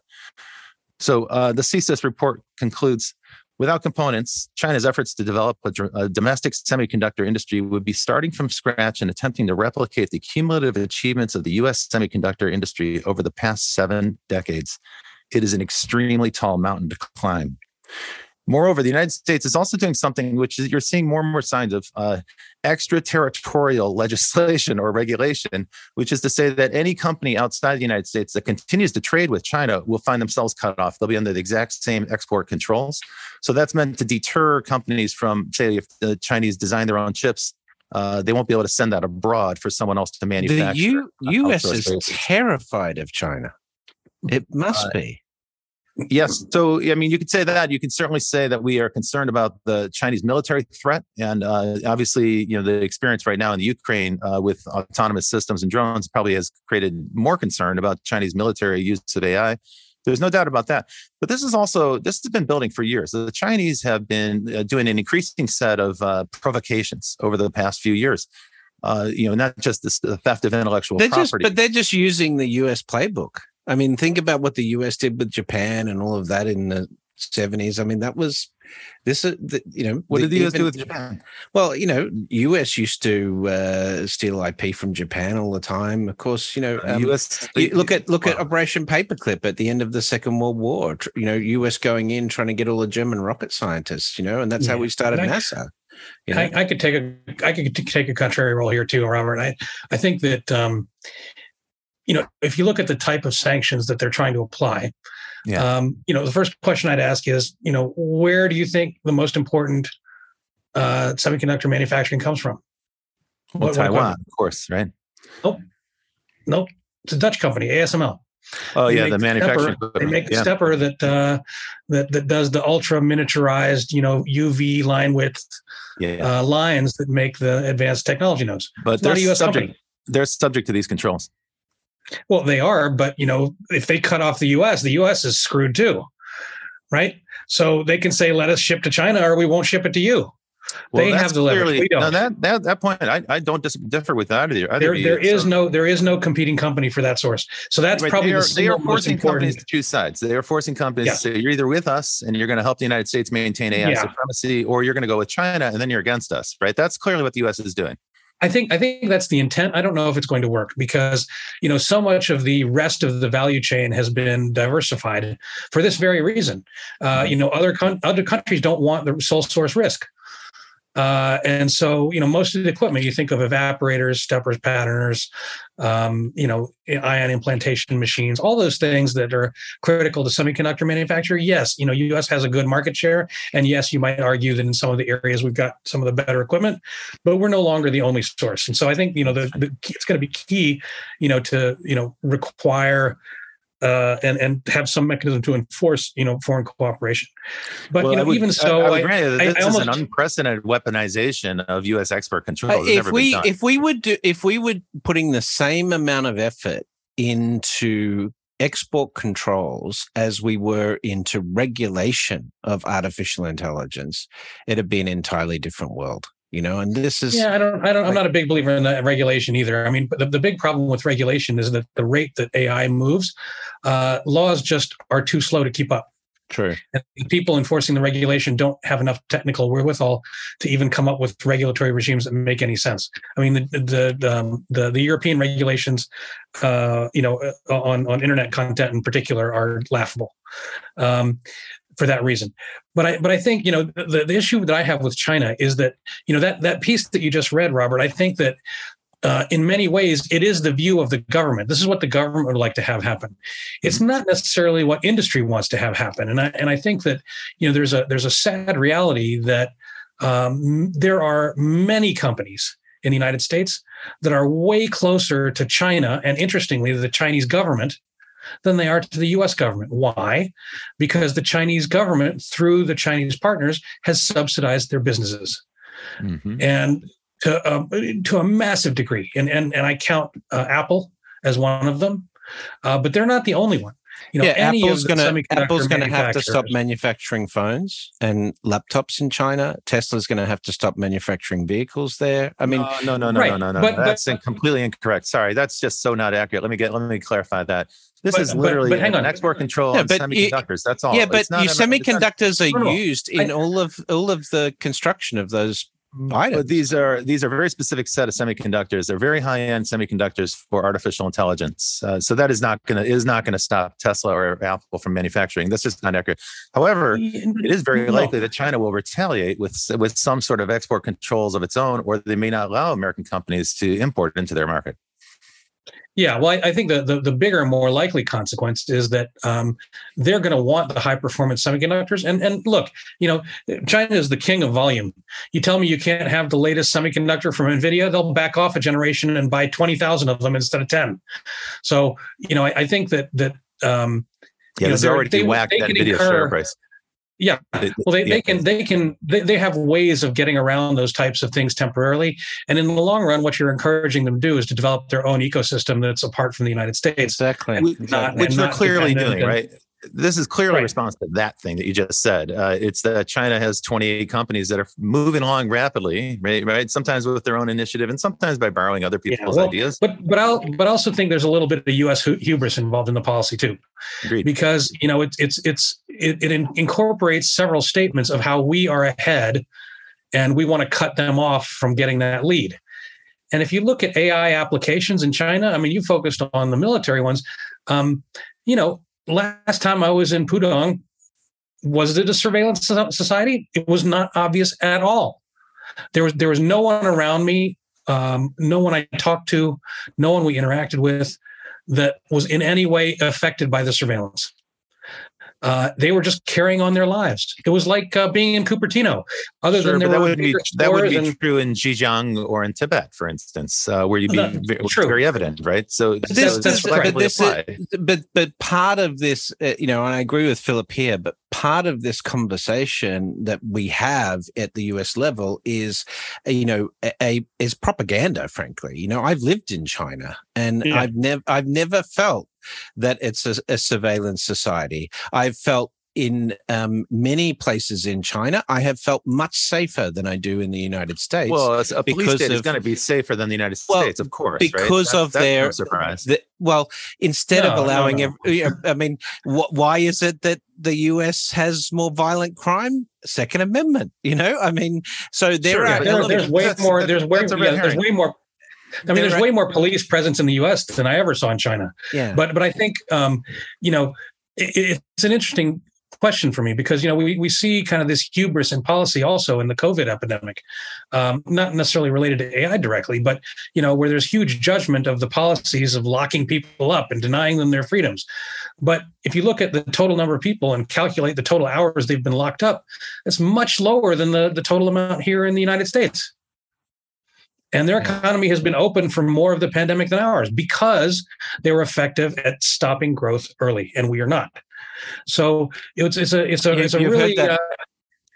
So uh, the CSIS report concludes Without components, China's efforts to develop a, a, domestic semiconductor industry would be starting from scratch and attempting to replicate the cumulative achievements of the US semiconductor industry over the past seven decades. It is an extremely tall mountain to climb. Moreover, the United States is also doing something which is, you're seeing more and more signs of uh, extraterritorial legislation or regulation, which is to say that any company outside the United States that continues to trade with China will find themselves cut off. They'll be under the exact same export controls. So that's meant to deter companies from, say, if the Chinese design their own chips, uh, they won't be able to send that abroad for someone else to manufacture. The U- U.S. is terrified of China. It must uh, be. Yes. So, I mean, you could say that. You can certainly say that we are concerned about the Chinese military threat. And uh, obviously, you know, the experience right now in the Ukraine uh, with autonomous systems and drones probably has created more concern about Chinese military use of AI. There's no doubt about that. But this is also, this has been building for years. The Chinese have been uh, doing an increasing set of uh, provocations over the past few years. Uh, you know, not just this, the theft of intellectual they're property. Just, but they're just using the US playbook. I mean, think about what the US did with Japan and all of that in the 70s. I mean, that was this, uh, the, you know, what did the US do with Japan? Well, you know, US used to uh, steal IP from Japan all the time. Of course, you know, um, US you look at look well, at Operation Paperclip at the end of the Second World War. You know, US going in trying to get all the German rocket scientists. You know, and that's yeah. how we started NASA. You know? I, I, could take a I could take a contrary role here too, Robert. I I think that um, you know if you look at the type of sanctions that they're trying to apply, yeah. um, you know the first question I'd ask is you know where do you think the most important uh, semiconductor manufacturing comes from? Well, what, Taiwan, what of course, right? Nope, nope. It's a Dutch company, ASML. Oh yeah, the manufacturing. Stepper, they make a yeah. stepper that uh, that that does the ultra miniaturized, you know, UV line width yeah. uh, lines that make the advanced technology nodes. But it's they're not a US subject. Company. They're subject to these controls. Well, they are, but you know, if they cut off the U.S., the U.S. is screwed too, right? So they can say, "Let us ship to China, or we won't ship it to you." Well, they have the leverage. we don't. No, that, that that point, I, I don't dis- differ with that either. There, there is so. no there is no competing company for that source. So that's right, probably they are, the they are forcing companies to choose sides. They are forcing companies yeah. to say you're either with us and you're going to help the United States maintain AI yeah. supremacy, or you're going to go with China and then you're against us. Right? That's clearly what the U.S. is doing. I think I think that's the intent. I don't know if it's going to work because you know so much of the rest of the value chain has been diversified for this very reason. Uh, you know, other con- other countries don't want the sole source risk. Uh, and so, you know, most of the equipment you think of evaporators, steppers, patterners, um, you know, ion implantation machines, all those things that are critical to semiconductor manufacture. Yes, you know, U.S. has a good market share, and yes, you might argue that in some of the areas we've got some of the better equipment, but we're no longer the only source. And so, I think you know, the, the it's going to be key, you know, to you know require uh, and and have some mechanism to enforce you know foreign cooperation. But well, you know, would, even so, I, I, I, this I almost, is an unprecedented weaponization of U.S. export control. Uh, if we if we would do if we were putting the same amount of effort into export controls as we were into regulation of artificial intelligence, it'd be an entirely different world you know and this is yeah i don't i don't i'm not a big believer in that regulation either i mean the, the big problem with regulation is that the rate that ai moves uh, laws just are too slow to keep up True. And people enforcing the regulation don't have enough technical wherewithal to even come up with regulatory regimes that make any sense. I mean, the the the, um, the, the, European regulations, uh, you know, uh, on on internet content in particular, are laughable. Um, for that reason. But I but I think you know the, the issue that I have with China is that you know that that piece that you just read, Robert. I think that uh, in many ways, it is the view of the government. This is what the government would like to have happen. It's not necessarily what industry wants to have happen. And I and I think that you know there's a there's a sad reality that um, there are many companies in the United States that are way closer to China and interestingly, the Chinese government than they are to the US government. Why? Because the Chinese government, through the Chinese partners, has subsidized their businesses. Mm-hmm. And to, um, to a massive degree. And, and, and I count uh, Apple as one of them, uh, but they're not the only one. You know, yeah, Apple's gonna Apple's gonna have to stop manufacturing phones and laptops in China. Tesla's gonna have to stop manufacturing vehicles there. I mean, no, no, no, no, right. no, no, no. But, that's but, completely incorrect. Sorry, that's just so not accurate. Let me get let me clarify that. This but, is literally but, but hang on. export control yeah, but semiconductors. It, that's all. Yeah, but your semiconductors are used in all of all of the construction of those items. these are these are very specific set of semiconductors. They're very high end semiconductors for artificial intelligence. Uh, so that is not going to is not going to stop Tesla or Apple from manufacturing. That's just not accurate. However, it is very likely that China will retaliate with with some sort of export controls of its own, or they may not allow American companies to import into their market. Yeah, well, I, I think the, the, the bigger, more likely consequence is that um, they're going to want the high performance semiconductors. And and look, you know, China is the king of volume. You tell me you can't have the latest semiconductor from Nvidia, they'll back off a generation and buy twenty thousand of them instead of ten. So you know, I, I think that that um, yeah, you know, already they, whacked that Nvidia incur, share price. Yeah. Well, they, they can they can they, they have ways of getting around those types of things temporarily. And in the long run, what you're encouraging them to do is to develop their own ecosystem that's apart from the United States. Exactly. Not, Which they're clearly doing, right? This is clearly right. response to that thing that you just said. Uh, it's that China has 28 companies that are moving along rapidly, right? Right. Sometimes with their own initiative, and sometimes by borrowing other people's yeah, well, ideas. But but I'll but also think there's a little bit of the U.S. hubris involved in the policy too, Agreed. because you know it's it's it's it, it incorporates several statements of how we are ahead, and we want to cut them off from getting that lead. And if you look at AI applications in China, I mean, you focused on the military ones. Um, you know, last time I was in Pudong, was it a surveillance society? It was not obvious at all. There was there was no one around me, um, no one I talked to, no one we interacted with that was in any way affected by the surveillance uh, they were just carrying on their lives. It was like uh, being in Cupertino. Other sure, than there that were would be that would be and, true in Xinjiang or in Tibet, for instance, uh, where you'd be very, very, evident, right? So but this, this, but, this is, but but part of this, uh, you know, and I agree with Phillip here, but part of this conversation that we have at the US level is, uh, you know, a, a is propaganda. Frankly, you know, I've lived in China, and yeah. I've never I've never felt that it's a, a surveillance society. I've felt in um, many places in China, I have felt much safer than I do in the United States. Well, a police state of, is going to be safer than the United well, States, of course, because right? of their. No surprise. The, well, instead no, of allowing, no, every, I mean, wh- why is it that the U.S. has more violent crime? Second Amendment, you know, I mean, so there sure, are. There, there's way more. There's way, yeah, there's way more I mean, there's way more police presence in the U.S. than I ever saw in China. Yeah. But but I think um, you know it, it's an interesting question for me because you know we we see kind of this hubris in policy also in the COVID epidemic, um, not necessarily related to AI directly, but you know where there's huge judgment of the policies of locking people up and denying them their freedoms. But if you look at the total number of people and calculate the total hours they've been locked up, it's much lower than the the total amount here in the United States. And their economy has been open for more of the pandemic than ours because they were effective at stopping growth early, and we are not. So it's it's a it's a it's a really. Heard uh,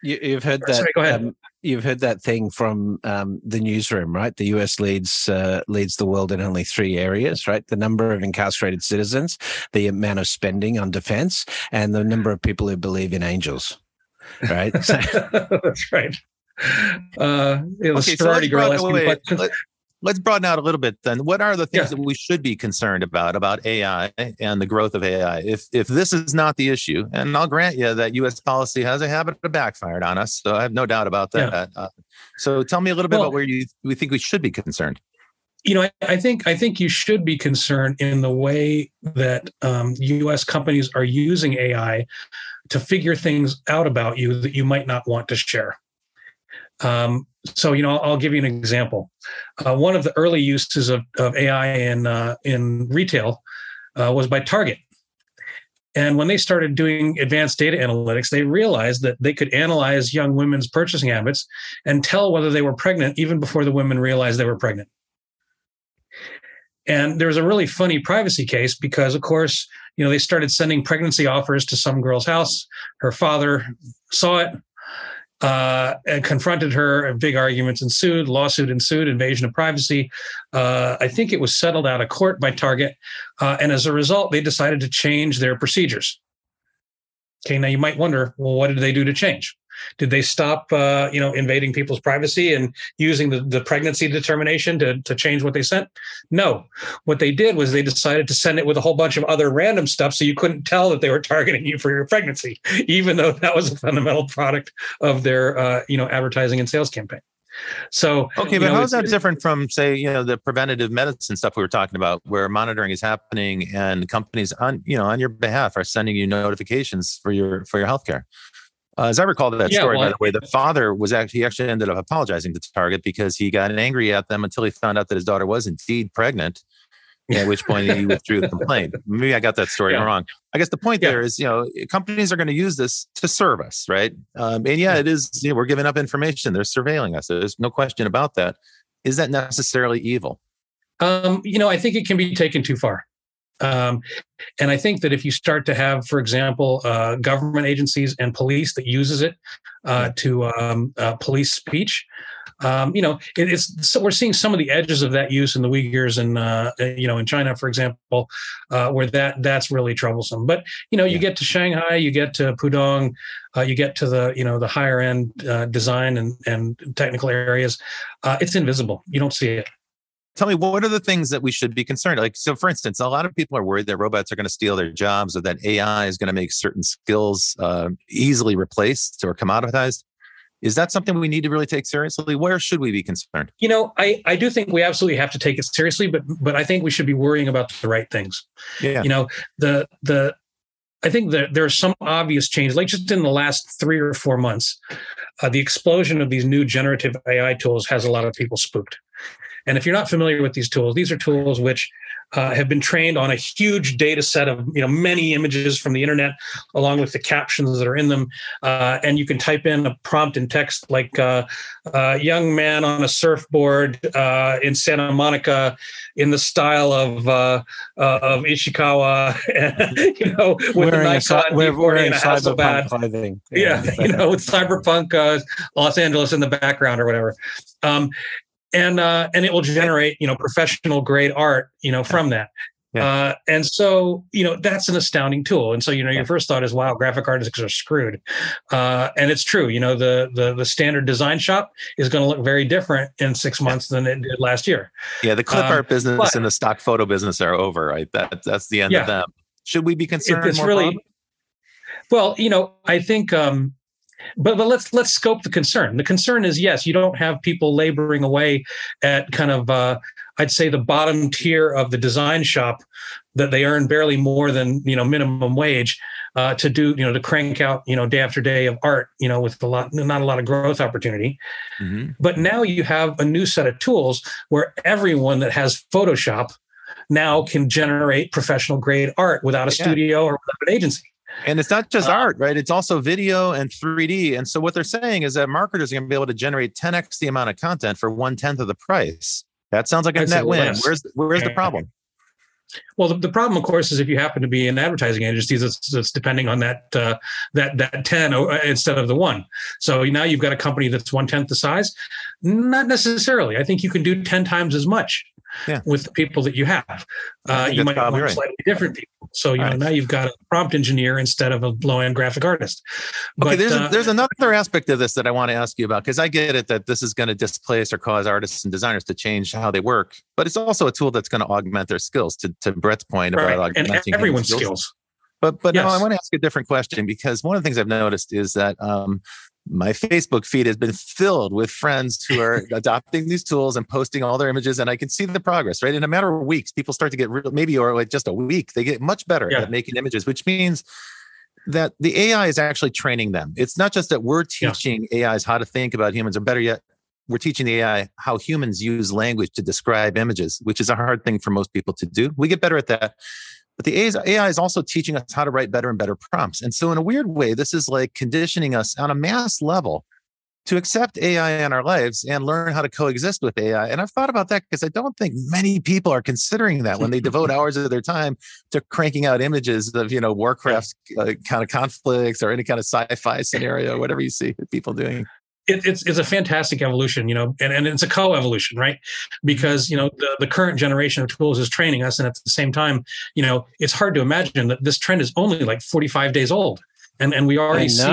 you, have heard that. Sorry, go ahead. Um, you've heard that thing from um, the newsroom, right? The U.S. leads uh, leads the world in only three areas, right? The number of incarcerated citizens, the amount of spending on defense, and the number of people who believe in angels. Right. So, That's right uh, you know, okay, sorority so girl asking wait, questions. Let, let's broaden out a little bit then. What are the things yeah. that we should be concerned about about AI and the growth of AI? If if this is not the issue, and I'll grant you that U.S. policy has a habit of backfired on us, so I have no doubt about that. Yeah. Uh, so tell me a little bit well, about where you we think we should be concerned. You know, I, I, think I think you should be concerned in the way that um, U.S. companies are using AI to figure things out about you that you might not want to share. Um, so, you know, I'll give you an example. Uh, one of the early uses of, of AI in uh, in retail uh, was by Target. And when they started doing advanced data analytics, they realized that they could analyze young women's purchasing habits and tell whether they were pregnant even before the women realized they were pregnant. And there was a really funny privacy case because, of course, you know, they started sending pregnancy offers to some girl's house. Her father saw it, uh, and confronted her. Big arguments ensued, lawsuit ensued, invasion of privacy. Uh, I think it was settled out of court by Target. Uh, and as a result, they decided to change their procedures. Okay, now you might wonder, well, what did they do to change? Did they stop, uh, you know, invading people's privacy and using the, the pregnancy determination to, to change what they sent? No. What they did was they decided to send it with a whole bunch of other random stuff so you couldn't tell that they were targeting you for your pregnancy, even though that was a fundamental product of their, uh, you know, advertising and sales campaign. So okay, but know, how is that different from say you know the preventative medicine stuff we were talking about, where monitoring is happening and companies on you know on your behalf are sending you notifications for your for your healthcare? Uh, as I recall that yeah, story, well, by the way, the father was actually he actually ended up apologizing to Target because he got angry at them until he found out that his daughter was indeed pregnant. at which point he withdrew the complaint. Maybe I got that story yeah. wrong. I guess the point yeah. there is, you know, companies are going to use this to serve us, right? Um, and yeah, it is. You know, we're giving up information. They're surveilling us. There's no question about that. Is that necessarily evil? Um, you know, I think it can be taken too far. Um, and I think that if you start to have, for example, uh, government agencies and police that uses it uh, to um, uh, police speech, um, you know, it, it's so we're seeing some of the edges of that use in the Uyghurs and uh, uh, you know in China, for example, uh, where that that's really troublesome. But you know, you get to Shanghai, you get to Pudong, you get to the you know the higher end design and and technical areas, it's invisible. You don't see it tell me what are the things that we should be concerned like so for instance a lot of people are worried that robots are going to steal their jobs or that ai is going to make certain skills uh, easily replaced or commoditized is that something we need to really take seriously where should we be concerned you know i i do think we absolutely have to take it seriously but but i think we should be worrying about the right things yeah you know the the I think that there are some obvious changes, like just in the last three or four months. uh, the explosion of these new generative AI tools has a lot of people spooked. And if you're not familiar with these tools, these are tools which uh, have been trained on a huge data set of you know many images from the internet, along with the captions that are in them. Uh, and you can type in a prompt in text like uh, uh "young man on a surfboard uh, in Santa Monica," in the style of uh, of Ishikawa, you know, with wearing a wearing, wearing a cyberpunk clothing. Yeah, yeah you know, with cyberpunk Los Angeles in the background or whatever. Um, and uh, and it will generate you know professional grade art you know from that. Yeah. Uh, and so, you know, that's an astounding tool. And so, you know, your first thought is, wow, graphic artists are screwed. Uh, and it's true. You know, the, the, the standard design shop is going to look very different in six months than it did last year. Yeah. The clip um, art business but, and the stock photo business are over, right? That, that's the end yeah, of them. Should we be concerned? It's really, well, you know, I think, um, but but let's let's scope the concern. The concern is yes, you don't have people laboring away at kind of uh, I'd say the bottom tier of the design shop that they earn barely more than you know minimum wage uh, to do you know to crank out you know day after day of art you know with a lot not a lot of growth opportunity. Mm-hmm. But now you have a new set of tools where everyone that has Photoshop now can generate professional grade art without a yeah. studio or without an agency. And it's not just uh, art, right? It's also video and 3D. And so what they're saying is that marketers are going to be able to generate 10x the amount of content for one tenth of the price. That sounds like a net win. Where's where's the problem? Well, the, the, problem, of course, is if you happen to be an advertising agency, it's, it's depending on that uh, that that ten uh, instead of the one. So now you've got a company that's one tenth the size. Not necessarily. I think you can do ten times as much yeah. with the people that you have. Uh, you might have right. slightly different people. So you know right. now you've got a prompt engineer instead of a low end graphic artist. But, okay, there's uh, there's another aspect of this that I want to ask you about because I get it that this is going to displace or cause artists and designers to change how they work, but it's also a tool that's going to augment their skills. To to Brett's point about right. augmenting and everyone's skills. skills. But but yes. no, I want to ask a different question because one of the things I've noticed is that um, my Facebook feed has been filled with friends who are adopting these tools and posting all their images, and I can see the progress. Right in a matter of weeks, people start to get real, maybe or like just a week, they get much better yeah. at making images, which means that the AI is actually training them. It's not just that we're teaching yeah. AIs how to think about humans, or better yet, we're teaching the AI how humans use language to describe images, which is a hard thing for most people to do. We get better at that. But the AI is also teaching us how to write better and better prompts. And so, in a weird way, this is like conditioning us on a mass level to accept AI in our lives and learn how to coexist with AI. And I've thought about that because I don't think many people are considering that when they devote hours of their time to cranking out images of, you know, Warcraft uh, kind of conflicts or any kind of sci-fi scenario, whatever you see people doing it, it's it's a fantastic evolution, you know, and, and it's a co-evolution, right? Because you know the, the current generation of tools is training us, and at the same time, you know, it's hard to imagine that this trend is only like 45 days old, and and we already see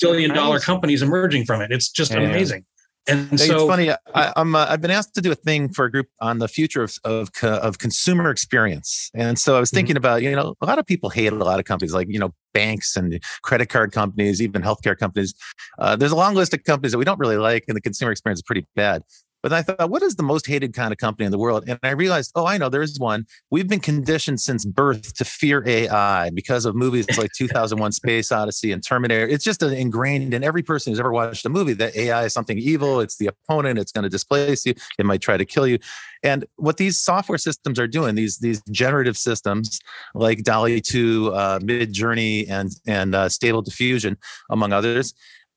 billion dollar companies emerging from it. It's just yeah. amazing. And so it's funny. I, am uh, I've been asked to do a thing for a group on the future of of, of consumer experience, and so I was mm-hmm. thinking mm-hmm. about you know a lot of people hate a lot of companies like you know banks and credit card companies, even healthcare companies. Uh, there's a long list of companies that we don't really like, and the consumer experience is pretty bad. But I thought, what is the most hated kind of company in the world? And I realized, oh, I know there is one. We've been conditioned since birth to fear AI because of movies like 2001 Space Odyssey and Terminator. It's just ingrained in every person who's ever watched a movie that AI is something evil. It's the opponent. It's going to displace you. It might try to kill you. And what these software systems are doing, these these generative systems like DALL-E 2, uh, Midjourney, and and uh, Stable Diffusion, among others,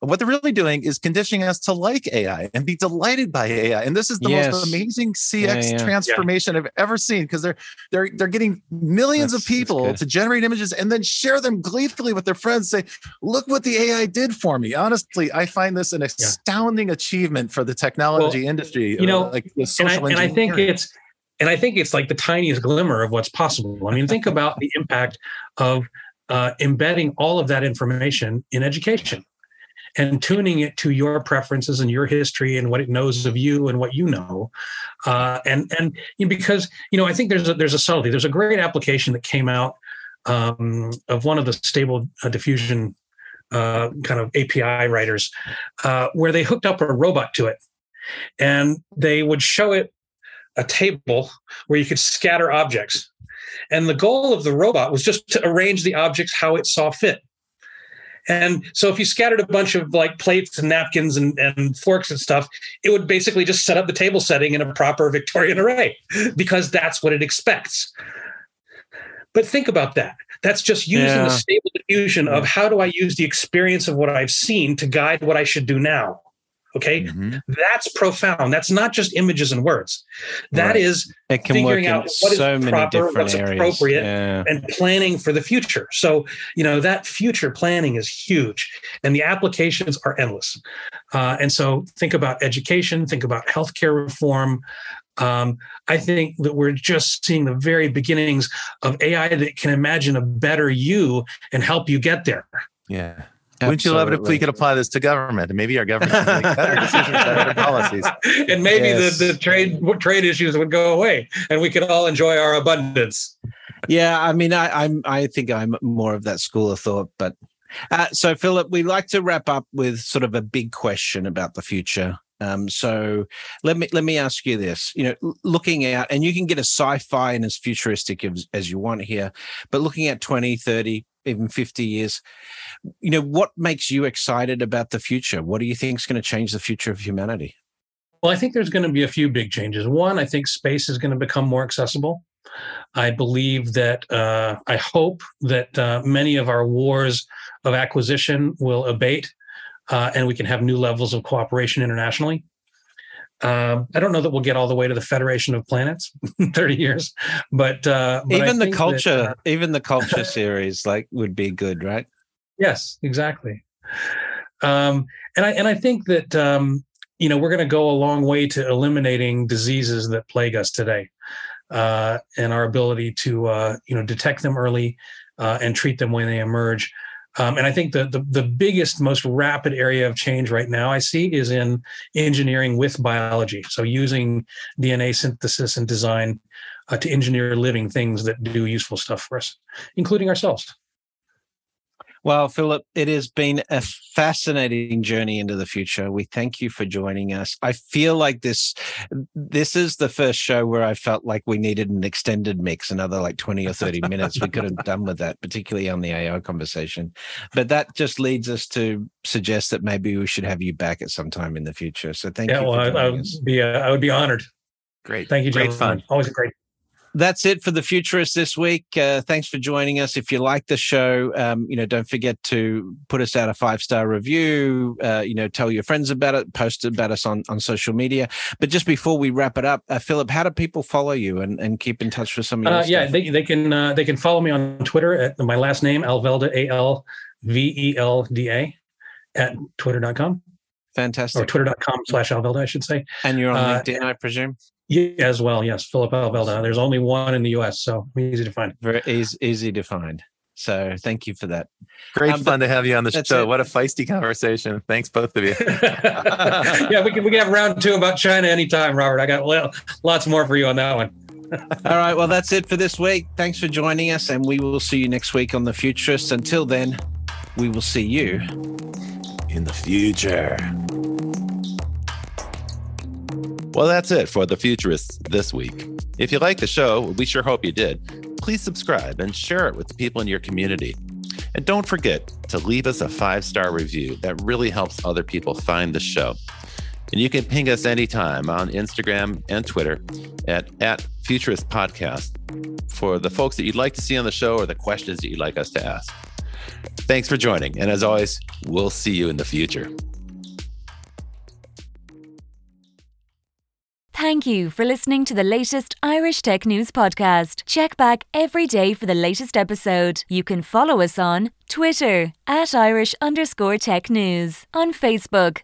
what they're really doing is conditioning us to like AI and be delighted by AI. And this is the yes. most amazing CX yeah, yeah. transformation yeah. I've ever seen because they're they're they're getting millions that's, of people to generate images and then share them gleefully with their friends. Say, look what the AI did for me. Honestly, I find this an astounding achievement for the technology well, industry. You know, like and I, and I think it's and I think it's like the tiniest glimmer of what's possible. I mean, think about the impact of uh, embedding all of that information in education and tuning it to your preferences and your history and what it knows of you and what you know. Uh, and and you know, because you know, I think there's a, there's a subtlety. There's a great application that came out um, of one of the stable uh, diffusion uh, kind of API writers, uh, where they hooked up a robot to it, and they would show it a table where you could scatter objects. And the goal of the robot was just to arrange the objects how it saw fit. And so if you scattered a bunch of like plates and napkins and, and forks and stuff, it would basically just set up the table setting in a proper Victorian array because that's what it expects. But think about that. That's just using yeah. the stable diffusion of how do I use the experience of what I've seen to guide what I should do now. Okay. Mm-hmm. That's profound. That's not just images and words. That right. is figuring out what so is proper, what's areas. appropriate, yeah. and planning for the future. So, you know, that future planning is huge and the applications are endless. Uh, and so think about education, think about healthcare reform. Um, I think that we're just seeing the very beginnings of AI that can imagine a better you and help you get there. Yeah. Wouldn't you love it if we could apply this to government and maybe our government can make better decisions, better policies, and maybe yes. the, the trade trade issues would go away and we could all enjoy our abundance. Yeah, I mean, I, I'm I think I'm more of that school of thought, but uh, so Phillip, we like to wrap up with sort of a big question about the future. Um, so let me let me ask you this: you know, looking out, and you can get as sci-fi and as futuristic as, as you want here, but looking at 20, 30, even 50 years. You know what makes you excited about the future? What do you think is going to change the future of humanity? Well i think there's going to be a few big changes. One i think space is going to become more accessible. I believe that uh, i hope that uh, many of our wars of acquisition will abate uh, and we can have new levels of cooperation internationally um, I don't know that we'll get all the way to the Federation of Planets in 30 years, but, uh, but even the culture, that, uh, even the culture series, like would be good, right? Yes, exactly. Um, and I and I think that um, you know we're going to go a long way to eliminating diseases that plague us today, uh, and our ability to uh, you know detect them early uh, and treat them when they emerge. Um, and I think the, the, the biggest, most rapid area of change right now I see is in engineering with biology. So using DNA synthesis and design uh, to engineer living things that do useful stuff for us, including ourselves. Well, Phillip, it has been a fascinating journey into the future. We thank you for joining us. I feel like this this is the first show where I felt like we needed an extended mix, another like 20 or 30 minutes. We could have done with that, particularly on the AI conversation. But that just leads us to suggest that maybe we should have you back at some time in the future. So thank yeah, you. Yeah, well, I, I, would be uh, I would be honored. Great. Thank you, Great fun. Always a great that's it for the futurist this week. Uh, thanks for joining us. If you like the show, um, you know, don't forget to put us out a five star review. Uh, you know, tell your friends about it, post about us on on social media. But just before we wrap it up, uh, Phillip, how do people follow you and, and keep in touch with some of your uh, Yeah, they, they can uh, they can follow me on Twitter at my last name Alvelda A L V E L D A at twitter.com. Fantastic. Or twitter.com slash Alvelda, I should say. And you're on uh, LinkedIn, I presume? Yeah, as well. Yes, Phillip Alvelda. There's only one in the U.S., so easy to find. Very easy, easy to find. So thank you for that. Great um, fun to have you on the show. It. What a feisty conversation. Thanks both of you. yeah, we can we can have round two about China anytime, Robert. I got lots more for you on that one. All right. Well, that's it for this week. Thanks for joining us, and we will see you next week on the Futurist. Until then, we will see you in the future. Well, that's it for The Futurists this week. If you like the show, we sure hope you did. Please subscribe and share it with the people in your community. And don't forget to leave us a five star review. That really helps other people find the show. And you can ping us anytime on Instagram and Twitter at, at Futurist Podcast for the folks that you'd like to see on the show or the questions that you'd like us to ask. Thanks for joining. And as always, we'll see you in the future. Thank you for listening to the latest Irish Tech News podcast. Check back every day for the latest episode. You can follow us on Twitter at Irish underscore tech news, on Facebook,